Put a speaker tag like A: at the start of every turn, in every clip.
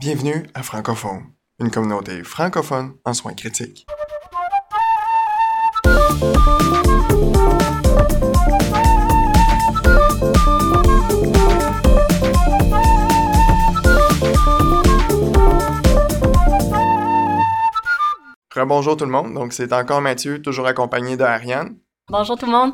A: Bienvenue à Francophone, une communauté francophone en soins critiques. Bonjour tout le monde, donc c'est encore Mathieu, toujours accompagné de Ariane.
B: Bonjour tout le monde.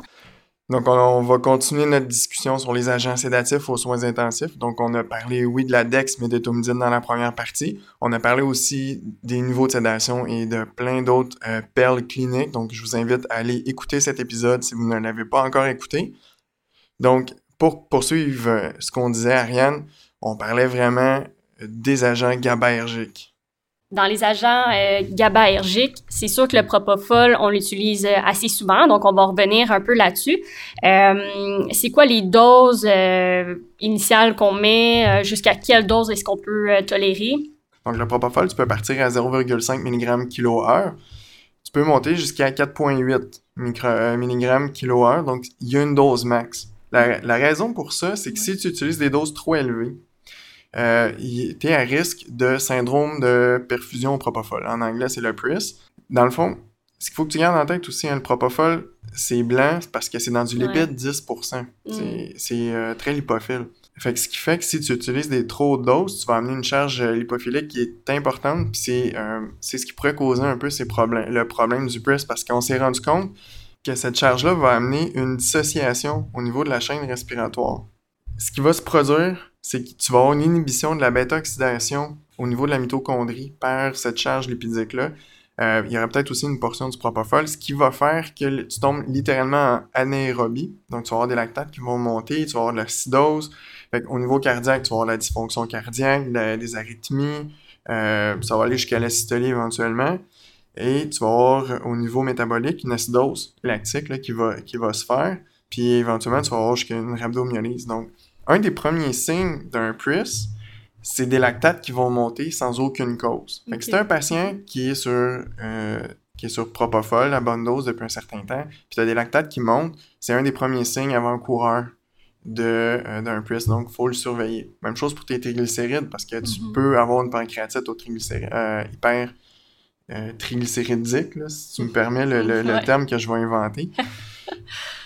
A: Donc, on, va continuer notre discussion sur les agents sédatifs aux soins intensifs. Donc, on a parlé, oui, de la DEX, mais dans la première partie. On a parlé aussi des niveaux de sédation et de plein d'autres euh, perles cliniques. Donc, je vous invite à aller écouter cet épisode si vous ne l'avez pas encore écouté. Donc, pour poursuivre euh, ce qu'on disait, Ariane, on parlait vraiment des agents GABAergiques
B: dans les agents euh, GABAergiques, c'est sûr que le propofol, on l'utilise euh, assez souvent, donc on va revenir un peu là-dessus. Euh, c'est quoi les doses euh, initiales qu'on met? Jusqu'à quelle dose est-ce qu'on peut tolérer?
A: Donc le propofol, tu peux partir à 0,5 mg kH. Tu peux monter jusqu'à 4,8 mg kH. Donc il y a une dose max. La, la raison pour ça, c'est que si tu utilises des doses trop élevées, euh, tu es à risque de syndrome de perfusion propofol. En anglais, c'est le PRIS. Dans le fond, ce qu'il faut que tu gardes en tête aussi, hein, le propofol, c'est blanc parce que c'est dans du lipide 10%. Mm. C'est euh, très lipophile. Fait que ce qui fait que si tu utilises des trop de doses, tu vas amener une charge euh, lipophilique qui est importante, puis c'est euh, ce qui pourrait causer un peu ces problèmes, le problème du PRIS parce qu'on s'est rendu compte que cette charge-là va amener une dissociation au niveau de la chaîne respiratoire. Ce qui va se produire, c'est que tu vas avoir une inhibition de la bêta-oxydation au niveau de la mitochondrie par cette charge lipidique-là. Euh, il y aura peut-être aussi une portion du propofol, ce qui va faire que tu tombes littéralement en anaérobie. Donc, tu vas avoir des lactates qui vont monter, tu vas avoir de l'acidose. au niveau cardiaque, tu vas avoir la dysfonction cardiaque, des arythmies. Euh, ça va aller jusqu'à la éventuellement. Et tu vas avoir au niveau métabolique une acidose lactique qui, va, qui va se faire. Puis éventuellement, tu vas avoir jusqu'à une rhabdomyolyse. Donc, un des premiers signes d'un PRIS, c'est des lactates qui vont monter sans aucune cause. Fait que un patient qui est sur euh, qui est sur propofol à bonne dose depuis un certain temps, puis tu as des lactates qui montent, c'est un des premiers signes avant-coureur de euh, d'un PRIS, donc faut le surveiller. Même chose pour tes triglycérides, parce que tu mhm. peux avoir une pancréatite au euh, hyper triglycéridique, si tu me permets le, le terme que je vais inventer.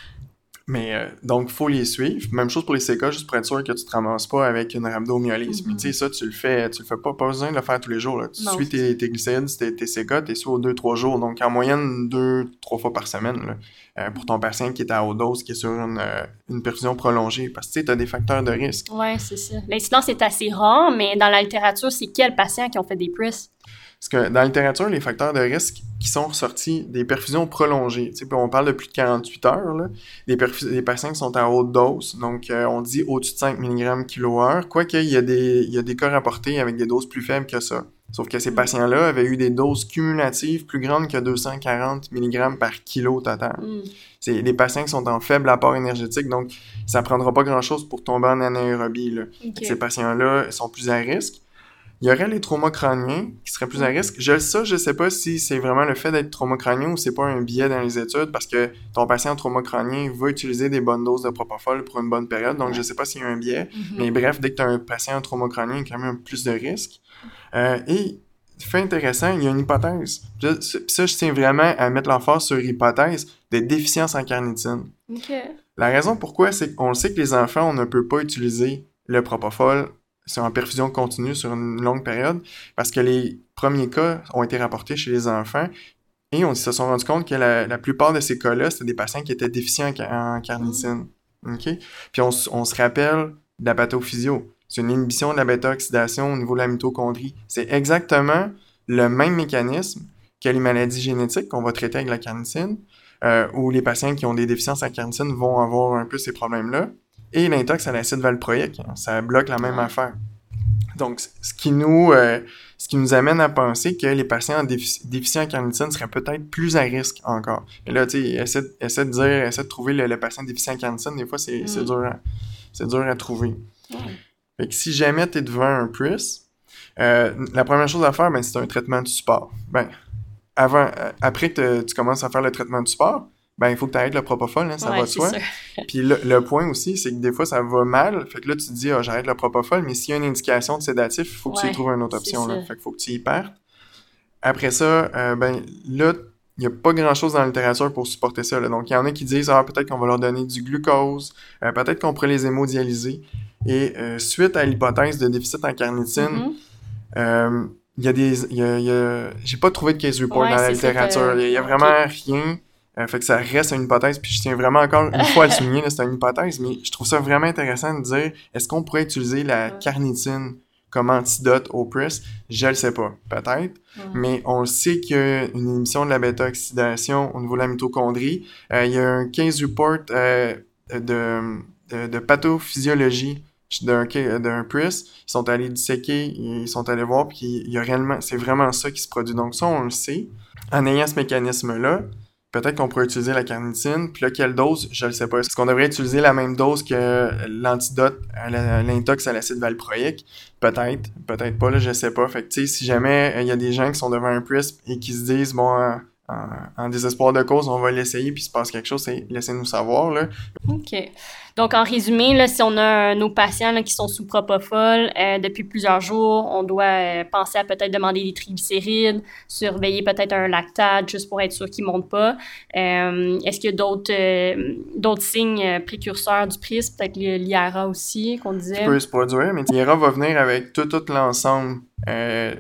A: Mais euh, donc, il faut les suivre. Même chose pour les CK, juste pour être sûr que tu te ramasses pas avec une rhabdomyolyse. Mais tu sais, ça, tu le fais, tu le fais pas, pas besoin de le faire tous les jours. Là. Tu suis tes, tes glycérides, tes, tes CK, t'es sur 2-3 jours. Donc, en moyenne, 2-3 fois par semaine là, euh, pour ton patient qui est à haute dose, qui est sur une, euh, une perfusion prolongée. Parce que tu tu as des facteurs de risque.
B: Oui, c'est ça. L'incidence est assez rare, mais dans la littérature, c'est quels patients qui ont fait des PRIS?
A: Parce que dans la littérature, les facteurs de risque qui sont ressortis des perfusions prolongées, on parle de plus de 48 heures, là, des, des patients qui sont à haute dose, donc euh, on dit au-dessus de 5 mg kHz, quoique il y, a des, il y a des cas rapportés avec des doses plus faibles que ça. Sauf que ces mm. patients-là avaient eu des doses cumulatives plus grandes que 240 mg par kilo total. Mm. C'est des patients qui sont en faible apport énergétique, donc ça prendra pas grand-chose pour tomber en anaérobie. Là. Ces patients-là sont plus à risque. Il y aurait les traumas crâniens qui seraient plus à risque. Je, ça, je sais pas si c'est vraiment le fait d'être trauma crânien ou c'est pas un biais dans les études parce que ton patient trauma crânien va utiliser des bonnes doses de propofol pour une bonne période. Donc, je sais pas s'il y a un biais. Mm-hmm. Mais bref, dès que tu as un patient trauma crânien, il y a quand même plus de risques. Euh, et, fait intéressant, il y a une hypothèse. Ça, je tiens vraiment à mettre l'emphase sur l'hypothèse de déficience en carnitine. La raison pourquoi, c'est qu'on sait que les enfants, on ne peut pas utiliser le propofol c'est en perfusion continue sur une longue période, parce que les premiers cas ont été rapportés chez les enfants et on se sont rendu compte que la, plupart de ces cas-là, c'était des patients qui étaient déficients en, carnitine. Puis on, se rappelle de la pathophysio. C'est une inhibition de la bêta-oxydation au niveau de la mitochondrie. C'est exactement le même mécanisme que les maladies génétiques qu'on va traiter avec la carnitine, euh, où les patients qui ont des déficiences en carnitine vont avoir un peu ces problèmes-là et l'intox à l'acide valproïque. Ça bloque la même affaire. Donc, ce qui nous, euh, ce qui nous amène à penser que les patients déficients en carnitine seraient peut-être plus à risque encore. Et là, tu sais, essaie, de dire, essaie de trouver le, patient déficient en carnitine, des fois, c'est mm. dur, à, dur à trouver. Fait que si jamais tu es devant un PRIS, euh, la première chose à faire, ben, c'est un traitement de support. Ben, avant, euh, après que tu commences à faire le traitement de support, ben il faut que tu arrêtes le propofol, hein, ça
B: Ouais,
A: va de soi. Puis le, le point aussi, c'est que des fois, ça va mal. Fait que là, tu te dis, ah, j'arrête le propofol, mais s'il y a une indication de sédatif, il faut que tu y trouves une autre option. Là. Fait qu'il faut que tu y partes. Après ça, euh, ben là, il n'y a pas grand-chose dans la littérature pour supporter ça. là. Donc, il y en a qui disent, ah, peut-être qu'on va leur donner du glucose, euh, peut-être qu'on pourrait les hémodialyser. Et euh, suite à l'hypothèse de déficit en carnitine,
B: Mhm.
A: euh, il y a des. il y a- il y a- J'ai pas trouvé de case report
B: Ouais,
A: dans la littérature.
B: que-
A: Il y a vraiment rien. Euh, fait que ça reste une hypothèse. Puis je tiens vraiment encore une fois à le souligner, c'est une hypothèse, mais je trouve ça vraiment intéressant de dire est-ce qu'on pourrait utiliser la carnitine comme antidote au PRIS Je le sais pas, peut-être. Mais on le sait qu'il y a une émission de la bêta-oxydation au niveau de la mitochondrie. Euh, il y a un case report euh, de, de, de pathophysiologie d'un PRIS. Ils sont allés disséquer, ils sont allés voir, puis il y a réellement, c'est vraiment ça qui se produit. Donc ça, on le sait. En ayant ce mécanisme-là, peut-être qu'on pourrait utiliser la carnitine. Puis là, quelle dose? Je le sais pas. Est-ce qu'on devrait utiliser la même dose que l'antidote l'intox à l'acide valproïque? Peut-être, peut-être pas, là, je sais pas. Fait que, tu sais, si jamais euh, il y a des gens qui sont devant un PRISP et qui se disent, bon, euh, en, désespoir de cause, on va l'essayer, puis il se passe quelque chose, c'est laissez-nous savoir, là.
B: OK. Donc, en résumé, là, si on a nos patients là, qui sont sous propofol euh, depuis plusieurs jours, on doit euh, penser à peut-être demander des triglycérides, surveiller peut-être un lactate juste pour être sûr qu'il ne monte pas. Euh, Est-ce qu'il y a d'autres signes précurseurs du PRIS, peut-être l'IRA aussi, qu'on
A: qui
B: disait?
A: peut se produire, mais l'IRA va venir avec tout, tout l'ensemble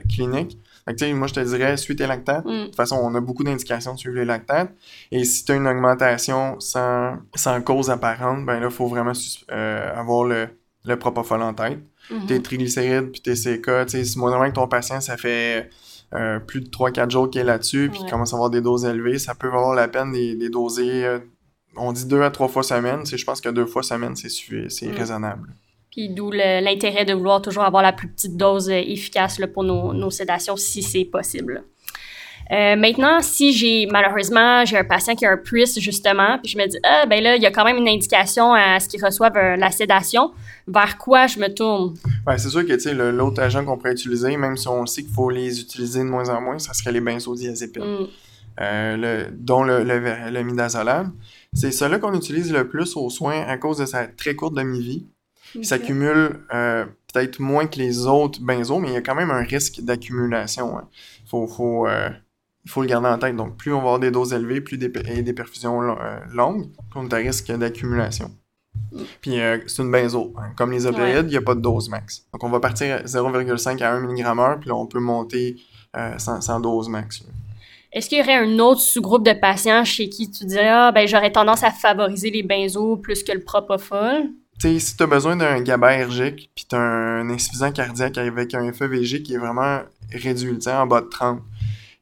A: clinique. Fait que, moi, je te dirais, suis tes lactates.
B: Mm.
A: De toute façon, on a beaucoup d'indications de suivre les lactates. Et si tu as une augmentation sans, sans cause apparente, ben là, il faut vraiment euh, avoir le, le propofol en tête.
B: Mhm.
A: Tes triglycérides puis tes CK, tu sais, si moi, que ton patient, ça fait euh, plus de 3-4 jours qu'il est là-dessus, puis qu'il commence à avoir des doses élevées, ça peut valoir la peine des, des doser, euh, on dit deux à trois fois semaine. Je pense que deux fois semaine, c'est
B: Mm.
A: raisonnable.
B: Puis d'où l'intérêt de vouloir toujours avoir la plus petite dose euh, efficace là, pour nos, nos sédations, si c'est possible. Euh, maintenant, si j'ai malheureusement j'ai un patient qui a un PRIS justement, puis je me dis ah ben là il y a quand même une indication à ce qu'il reçoive euh, la sédation, vers quoi je me tourne?
A: Ouais, c'est sûr que tu l'autre agent qu'on pourrait utiliser, même si on sait qu'il faut les utiliser de moins en moins, ça serait les benzodiazépines,
B: Hmm,
A: euh, le, dont le, le, le midazolam. C'est cela qu'on utilise le plus aux soins à cause de sa très courte demi-vie. Il s'accumule euh, peut-être moins que les autres benzos, mais il y a quand même un risque d'accumulation. hein. Faut, faut, euh, il faut le garder en tête. Donc, plus on va avoir des doses élevées, plus des, et des perfusions euh, longues, plus on est à risque d'accumulation.
B: Mm.
A: Puis, c'est une benzo. hein. Comme les opioïdes, il n'y a pas de dose max. Donc, on va partir à 0,5 à 1 mg/h, puis là, on peut monter sans, sans dose max. là.
B: Est-ce qu'il y aurait un autre sous-groupe de patients chez qui tu dirais ah ben j'aurais tendance à favoriser les benzos plus que le propofol?
A: Sais, si tu as besoin d'un GABAergique, puis tu as un insuffisant cardiaque avec un FEVG qui est vraiment réduit, en bas de 30,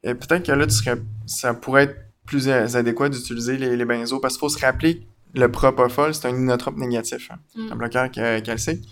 A: et peut-être que là, tu serais, ça pourrait être plus adéquat d'utiliser les, les benzos, parce qu'il faut se rappeler que le propofol, c'est un inotrope négatif, hein,
B: Mm.
A: un bloqueur ca- calcique.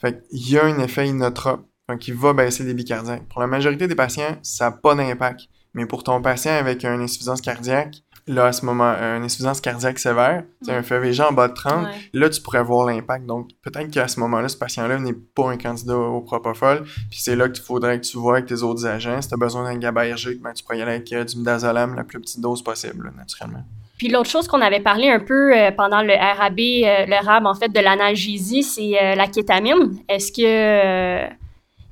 A: Fait qu'il y a un effet inotrope, donc il va baisser les cardiaques. Pour la majorité des patients, ça n'a pas d'impact. Mais pour ton patient avec une insuffisance cardiaque, là, à ce moment, une insuffisance cardiaque sévère, c'est un FEVG en bas de 30,
B: Ouais.
A: là, tu pourrais voir l'impact. Donc, peut-être qu'à ce moment-là, ce patient-là n'est pas un candidat au propofol. Puis c'est là que tu faudrait que tu vois avec tes autres agents. Si tu as besoin d'un GABAergique, ben, tu pourrais y aller avec euh, du midazolam, la plus petite dose possible, là, naturellement.
B: Puis l'autre chose qu'on avait parlé un peu euh, pendant le RAB, euh, le RAB en fait de l'analgésie, c'est euh, la kétamine. Est-ce que euh,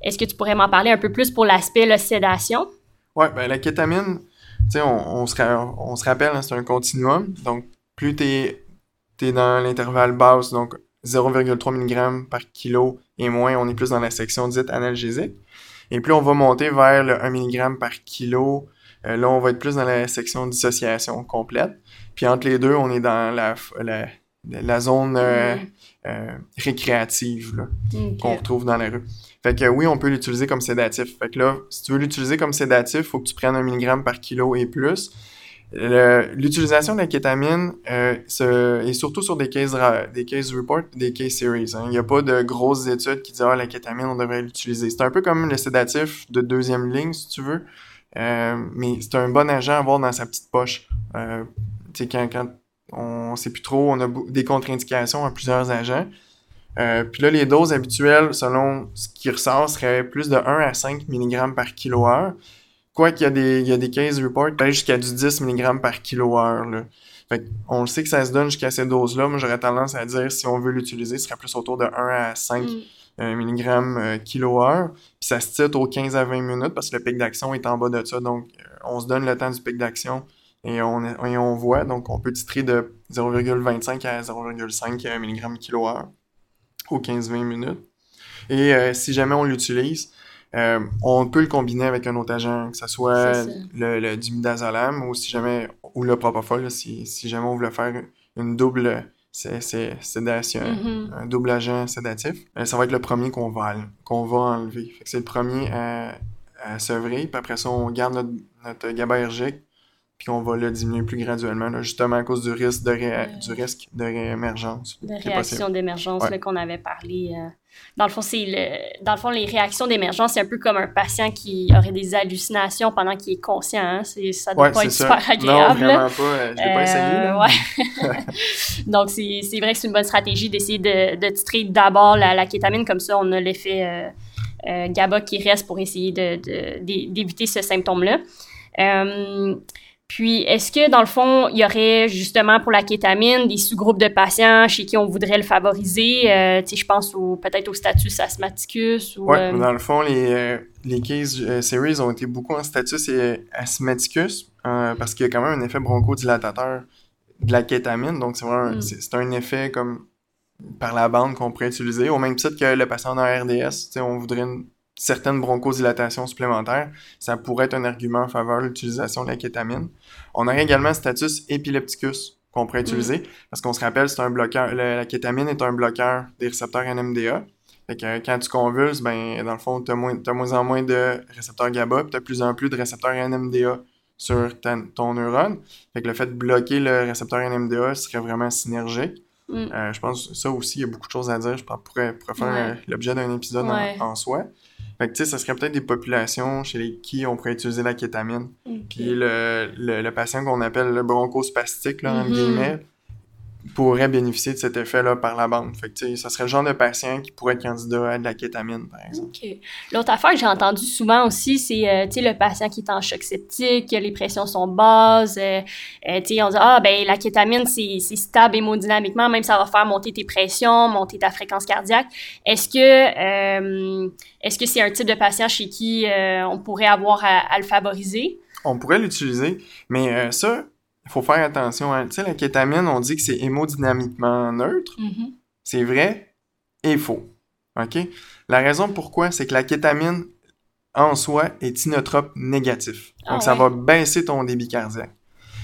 B: est-ce que tu pourrais m'en parler un peu plus pour l'aspect la sédation?
A: Ouais, ben la kétamine, on, on, se ra- on se rappelle, hein, c'est un continuum. Donc, plus tu es, dans l'intervalle basse, donc 0,3 mg par kilo et moins, on est plus dans la section dite analgésique. Et plus on va monter vers le 1 mg par kilo, euh, là, on va être plus dans la section dissociation complète. Puis entre les deux, on est dans la, f- la, la zone euh,
B: Mm.
A: euh, récréative, là qu'on retrouve dans la rue. Fait que oui, on peut l'utiliser comme sédatif. Fait que là, si tu veux l'utiliser comme sédatif, il faut que tu prennes un milligramme par kilo et plus. L'utilisation de la kétamine euh, est surtout sur des cases, ra- des case reports, des case series. hein. Il n'y a pas de grosses études qui disent ah la kétamine on devrait l'utiliser. C'est un peu comme le sédatif de deuxième ligne si tu veux, Euh, mais c'est un bon agent à avoir dans sa petite poche. Euh, quand, quand on sait plus trop, on a des contre-indications à plusieurs agents. Euh, puis là, les doses habituelles, selon ce qui ressort, seraient plus de 1 à 5 mg par kilo-heure. Quoi qu'il y a des, il y a des case reports qui jusqu'à du 10 mg par là. Fait on le sait que ça se donne jusqu'à ces doses-là. Moi, j'aurais tendance à dire, si on veut l'utiliser, ce serait plus autour de 1 à 5 mg euh, kilo-heure. Puis ça se titre aux 15 à 20 minutes parce que le pic d'action est en bas de ça. Donc, euh, on se donne le temps du pic d'action et on, et on voit. Donc, on peut titrer de 0,25 à 0,5 mg kilo-heure aux 15-20 minutes. Et euh, si jamais on l'utilise, on peut le combiner avec un autre agent, que ce soit le, le, du midazolam ou si jamais ou le propofol, si, si jamais on voulait faire une double sédation, mm-hmm. un double agent sédatif. Euh, ça va être le premier qu'on va, qu'on va enlever. c'est le premier à, à sevrer, puis après ça, on garde notre, notre GABAergique, puis on va le diminuer plus graduellement, justement à cause du risque de, du risque de réémergence.
B: De réaction d'émergence qu'on avait parlé. Euh, dans le fond, c'est le, dans le fond, les réactions d'émergence, c'est un peu comme un patient qui aurait des hallucinations pendant qu'il est conscient. Hein? C'est, ça doit pas être super agréable.
A: Non, vraiment pas. Euh, je l'ai pas essayé.
B: Euh, Donc, c'est, c'est vrai que c'est une bonne stratégie d'essayer de, de titrer d'abord la, la, kétamine. Comme ça, on a l'effet euh, GABA qui reste pour essayer de, de, d'éviter ce symptôme-là. Puis, est-ce que, dans le fond, il y aurait justement pour la kétamine des sous-groupes de patients chez qui on voudrait le favoriser? Euh, je pense au, peut-être au status asthmaticus ou...
A: Oui, euh, dans le fond, les, euh, les case series ont été beaucoup en status asthmaticus parce qu'il y a quand même un effet bronchodilatateur de la kétamine. Donc, c'est vraiment mm. c'est un effet comme par la bande qu'on pourrait utiliser. Au même titre que le patient en RDS, on voudrait une certaines bronchodilatations supplémentaires, ça pourrait être un argument en faveur de l'utilisation de la kétamine. On aurait également le status épilepticus qu'on pourrait utiliser, mm. parce qu'on se rappelle, c'est un bloqueur, la, kétamine est un bloqueur des récepteurs NMDA. Fait que quand tu convulses, ben, dans le fond, tu as, moins, moins en moins de récepteurs GABA, puis tu as plus en plus de récepteurs NMDA sur ton neurone. Fait que le fait de bloquer le récepteur NMDA serait vraiment synergique. Mm. Euh, je pense que ça aussi, il y a beaucoup de choses à dire. Je pourrais, pourrais faire l'objet d'un épisode en, soi. Fait que, tu sais, ça serait peut-être des populations chez les qui on pourrait utiliser la kétamine. Puis le, le, patient qu'on appelle le bronchospastique, là, entre mm-hmm. guillemets, pourrait bénéficier de cet effet-là par la bande. Fait que, ça serait le genre de patient qui pourrait être candidat à de la kétamine, par exemple.
B: L'autre affaire que j'ai entendue souvent aussi, c'est euh, le patient qui est en choc septique, les pressions sont basses. Euh, euh, on dit Ah, ben la kétamine, c'est stable hémodynamiquement, même ça va faire monter tes pressions, monter ta fréquence cardiaque. Est-ce que est-ce que c'est un type de patient chez qui on pourrait avoir à, à le favoriser?
A: On pourrait l'utiliser, mais ça, il faut faire attention. Hein. Tu sais, la kétamine, on dit que c'est hémodynamiquement neutre. Mm-hmm. C'est vrai et faux. OK? La raison pourquoi, c'est que la kétamine, en soi, est inotrope négatif. Donc, ah ça va baisser ton débit cardiaque.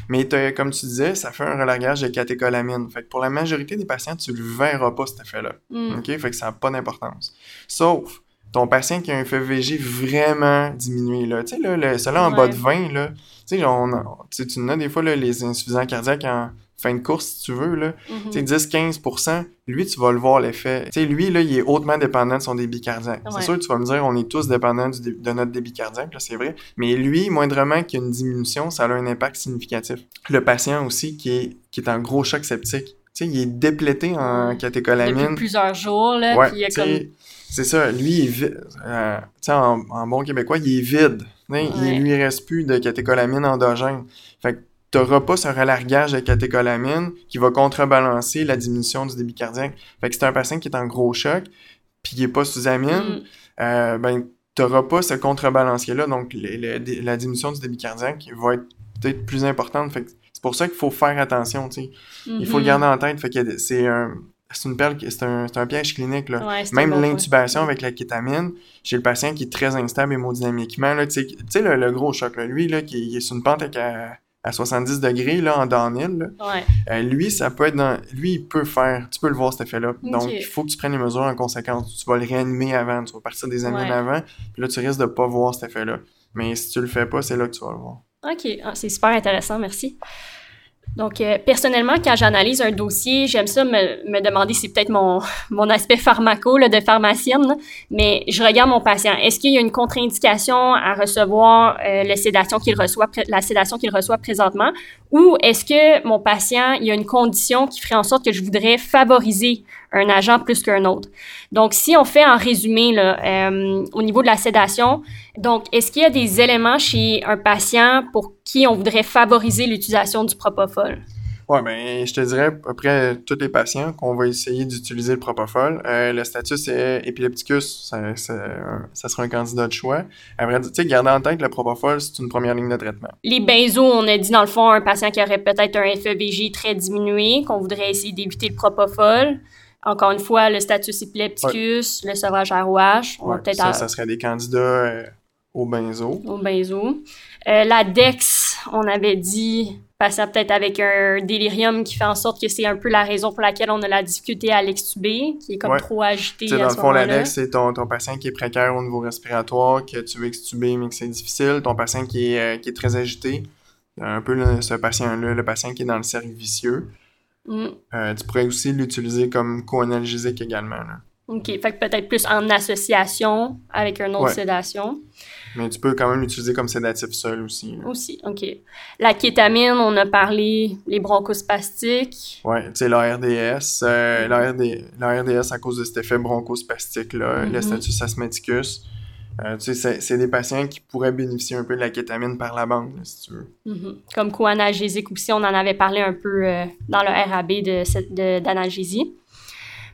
A: Mais comme tu disais, ça fait un relargage de catécholamine. Fait que pour la majorité des patients, tu le verras pas, cet effet-là. Mm. OK? Fait que ça n'a pas d'importance. Sauf ton patient qui a un FEVG vraiment diminué, là. Tu sais, là, le, celui en bas de 20, là, sais, on, tu as des fois, là, les insuffisants cardiaques en fin de course, si tu veux, là. Mm-hmm. Tu sais, 10-15%, lui, tu vas le voir l'effet. Tu sais, lui, là, il est hautement dépendant de son débit cardiaque. C'est sûr, tu vas me dire, on est tous dépendants de notre débit cardiaque, là, c'est vrai. Mais lui, moindrement qu'il y a une diminution, ça a un impact significatif. Le patient aussi, qui est, qui est en gros choc septique, tu sais, il est déplété en catécholamine.
B: Depuis plusieurs jours, là,
A: ouais, puis il y a comme c'est ça, lui, il est vide. Euh, en, en, bon québécois, il est vide. Il lui reste plus de catécholamine endogène. Fait que t'auras pas ce relargage de catécholamine qui va contrebalancer la diminution du débit cardiaque. Fait que c'est un patient qui est en gros choc, puis qui est pas sous amine, mm. euh, ben t'auras pas ce contrebalancier-là. Donc, la diminution du débit cardiaque va être peut-être plus importante. Fait que c'est pour ça qu'il faut faire attention, tu sais. Il faut le mm-hmm. garder en tête. Fait que c'est un c'est une perle, c'est un, un, piège clinique. Là. Même l'intubation avec la kétamine, chez le patient qui est très instable hémodynamiquement, tu sais, le, le, gros choc, là, lui, là, qui, est sur une pente à, à 70 degrés là, en downhill,
B: ouais.
A: euh, lui, ça peut être dans. Lui, il peut faire. Tu peux le voir, cet effet-là. Donc, il faut que tu prennes les mesures en conséquence. Tu vas le réanimer avant, tu vas partir des années avant, puis là, tu risques de pas voir cet effet-là. Mais si tu le fais pas, c'est là que tu vas le voir.
B: OK. Ah, c'est super intéressant, merci. Donc, euh, personnellement, quand j'analyse un dossier, j'aime ça me, me demander, c'est peut-être mon, mon aspect pharmaco là, de pharmacienne, mais je regarde mon patient. Est-ce qu'il y a une contre-indication à recevoir euh, la sédation qu'il reçoit, la sédation qu'il reçoit présentement, ou est-ce que mon patient, il y a une condition qui ferait en sorte que je voudrais favoriser un agent plus qu'un autre. Donc, si on fait en résumé là, euh, au niveau de la sédation, donc, est-ce qu'il y a des éléments chez un patient pour qui on voudrait favoriser l'utilisation du propofol?
A: Ouais, ben, je te dirais, à peu près tous les patients qu'on va essayer d'utiliser le propofol. Euh, le statut, c'est épilepticus, ça, ça, sera un candidat de choix. Après, tu sais, garder en tête que le propofol, c'est une première ligne de traitement.
B: Les benzos, on a dit, dans le fond, un patient qui aurait peut-être un FEVG très diminué, qu'on voudrait essayer d'éviter le propofol. Encore une fois, le status épilepticus, le sevrage ROH.
A: Ouais, ça, ça serait des candidats euh, au benzo.
B: Au benzo. Euh, la DEX, on avait dit, patient peut-être avec un délirium qui fait en sorte que c'est un peu la raison pour laquelle on a la difficulté à l'extuber, qui est comme trop agité.
A: dans le fond, la DEX, c'est ton, ton, patient qui est précaire au niveau respiratoire, que tu veux extuber, mais que c'est difficile. Ton patient qui est, euh, qui est très agité. Un peu ce patient-là, le patient qui est dans le cercle vicieux. Mm. Euh, tu pourrais aussi l'utiliser comme co-analgésique également. Là.
B: OK. Fait que peut-être plus en association avec une autre sédation.
A: Mais tu peux quand même l'utiliser comme sédatif seul aussi.
B: Aussi, OK. La kétamine, on a parlé, les bronchospastiques.
A: Oui, tu sais, l'ARDS. Euh, L'ARDS, à cause de cet effet bronchospastique-là, le mm-hmm. status asthmaticus. Euh, tu sais, c'est des patients qui pourraient bénéficier un peu de la kétamine par la bande, si tu veux.
B: Mm-hmm. Comme co-analgésique aussi, on en avait parlé un peu euh, dans le RAB d'analgésie.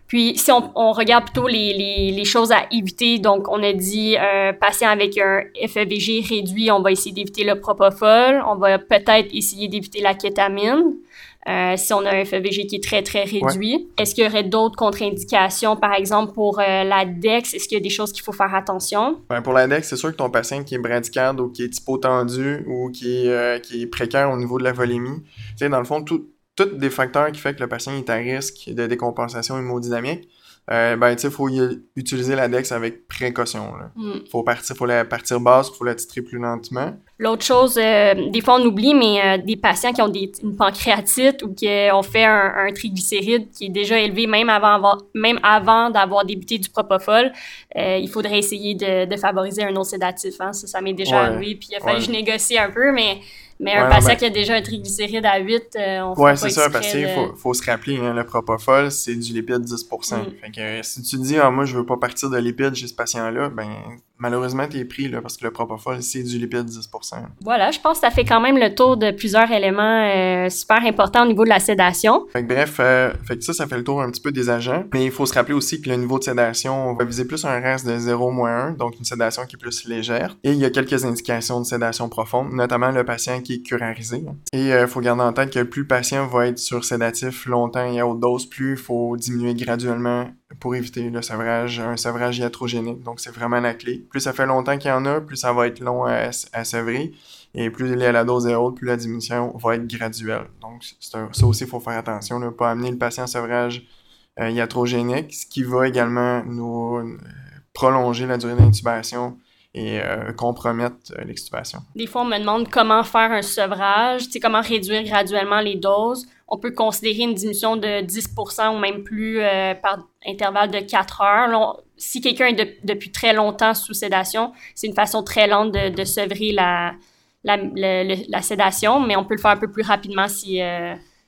B: Puis, si on, regarde plutôt les, les, choses à éviter, donc on a dit un patient avec un FEVG réduit, on va essayer d'éviter le propofol, on va peut-être essayer d'éviter la kétamine. Euh, si on a un FEVG qui est très, très réduit. Est-ce qu'il y aurait d'autres contre-indications, par exemple, pour euh, la DEX? Est-ce qu'il y a des choses qu'il faut faire attention?
A: Ben, pour la DEX, c'est sûr que ton patient qui est bradycarde ou qui est hypotendu ou qui est, euh, qui est précaire au niveau de la volémie, tu sais, dans le fond, tous des facteurs qui font que le patient est à risque de décompensation hémodynamique, euh, ben, tu faut utiliser l'index avec précaution. Il mm. Faut partir, faut la partir basse, faut la titrer plus lentement.
B: L'autre chose, euh, des fois on oublie, mais euh, des patients qui ont des, une pancréatite ou qui ont fait un, triglycéride qui est déjà élevé même avant, même avant d'avoir débuté du propofol, il faudrait essayer de, favoriser un autre sédatif. Hein. Ça, ça m'est déjà arrivé, puis il a fallu que je négocie un peu, mais mais un patient ben qui a déjà un triglycéride à 8, euh, on fait
A: Ouais, c'est ça, parce qu'il faut, faut, se rappeler, hein, le propofol, c'est du lipide 10%. Mm. Fait que si tu dis, ah, moi, je veux pas partir de lipide chez ce patient-là, ben, malheureusement, tu es pris, là, parce que le propofol, c'est du lipide 10%.
B: Voilà, je pense que ça fait quand même le tour de plusieurs éléments euh, super importants au niveau de la sédation.
A: Fait que, bref, euh, fait que ça, ça fait le tour un petit peu des agents. Mais il faut se rappeler aussi que le niveau de sédation, on va viser plus un reste de 0-1, donc une sédation qui est plus légère. Et il y a quelques indications de sédation profonde, notamment le patient qui est curarisé. Et il euh, faut garder en tête que plus le patient va être sur sédatif longtemps et à haute dose, plus il faut diminuer graduellement pour éviter le sevrage, un sevrage iatrogénique. Donc, c'est vraiment la clé. Plus ça fait longtemps qu'il y en a, plus ça va être long à, sevrer. Et plus la dose est haute, plus la diminution va être graduelle. Donc, ça aussi, il faut faire attention, ne pas amener le patient à sevrage euh, ce qui va également nous euh, prolonger la durée d'intubation et euh, compromettre euh, l'extubation.
B: Des fois, on me demande comment faire un sevrage, comment réduire graduellement les doses. On peut considérer une diminution de 10% ou même plus euh, par intervalle de 4 heures. si quelqu'un est depuis très longtemps sous sédation, c'est une façon très lente de, sevrer la, la, la, sédation, mais on peut le faire un peu plus rapidement si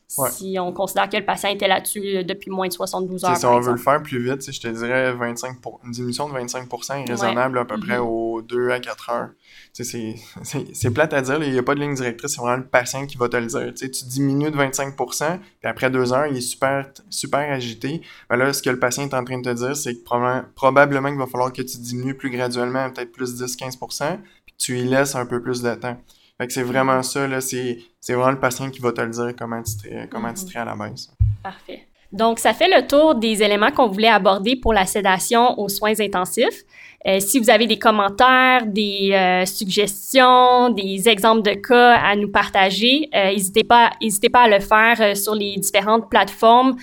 B: si on considère que le patient était là-dessus euh, depuis moins de 72 heures.
A: Si on veut le faire plus vite, je te dirais 25 une diminution de 25 est raisonnable à peu près mm-hmm. aux 2 à 4 heures. C'est plate à dire, il n'y a pas de ligne directrice, c'est vraiment le patient qui va te le dire. tu diminues de 25% puis après 2 heures, il est super, super agité. Ben là, ce que le patient est en train de te dire, c'est que probablement, probablement qu'il va falloir que tu diminues plus graduellement, peut-être plus 10-15 puis que tu y laisses un peu plus de temps. Fait que c'est vraiment ça, là, c'est, vraiment le patient qui va te le dire comment titrer, comment titrer à la base.
B: Parfait. Donc, ça fait le tour des éléments qu'on voulait aborder pour la sédation aux soins intensifs. Euh, si vous avez des commentaires, des euh, suggestions, des exemples de cas à nous partager, euh, n'hésitez pas, à le faire sur les différentes plateformes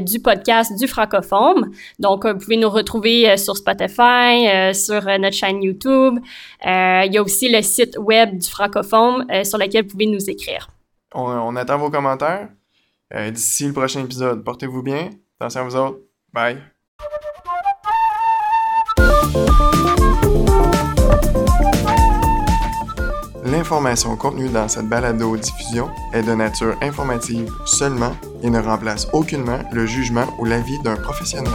B: du podcast du Francophone. Donc, vous pouvez nous retrouver sur Spotify, sur notre chaîne YouTube. il y a aussi le site web du Francophone sur lequel vous pouvez nous écrire.
A: On, attend vos commentaires? D'ici le prochain épisode, portez-vous bien. Attention à vous autres. Bye. L'information contenue dans cette balado-diffusion est de nature informative seulement et ne remplace aucunement le jugement ou l'avis d'un professionnel.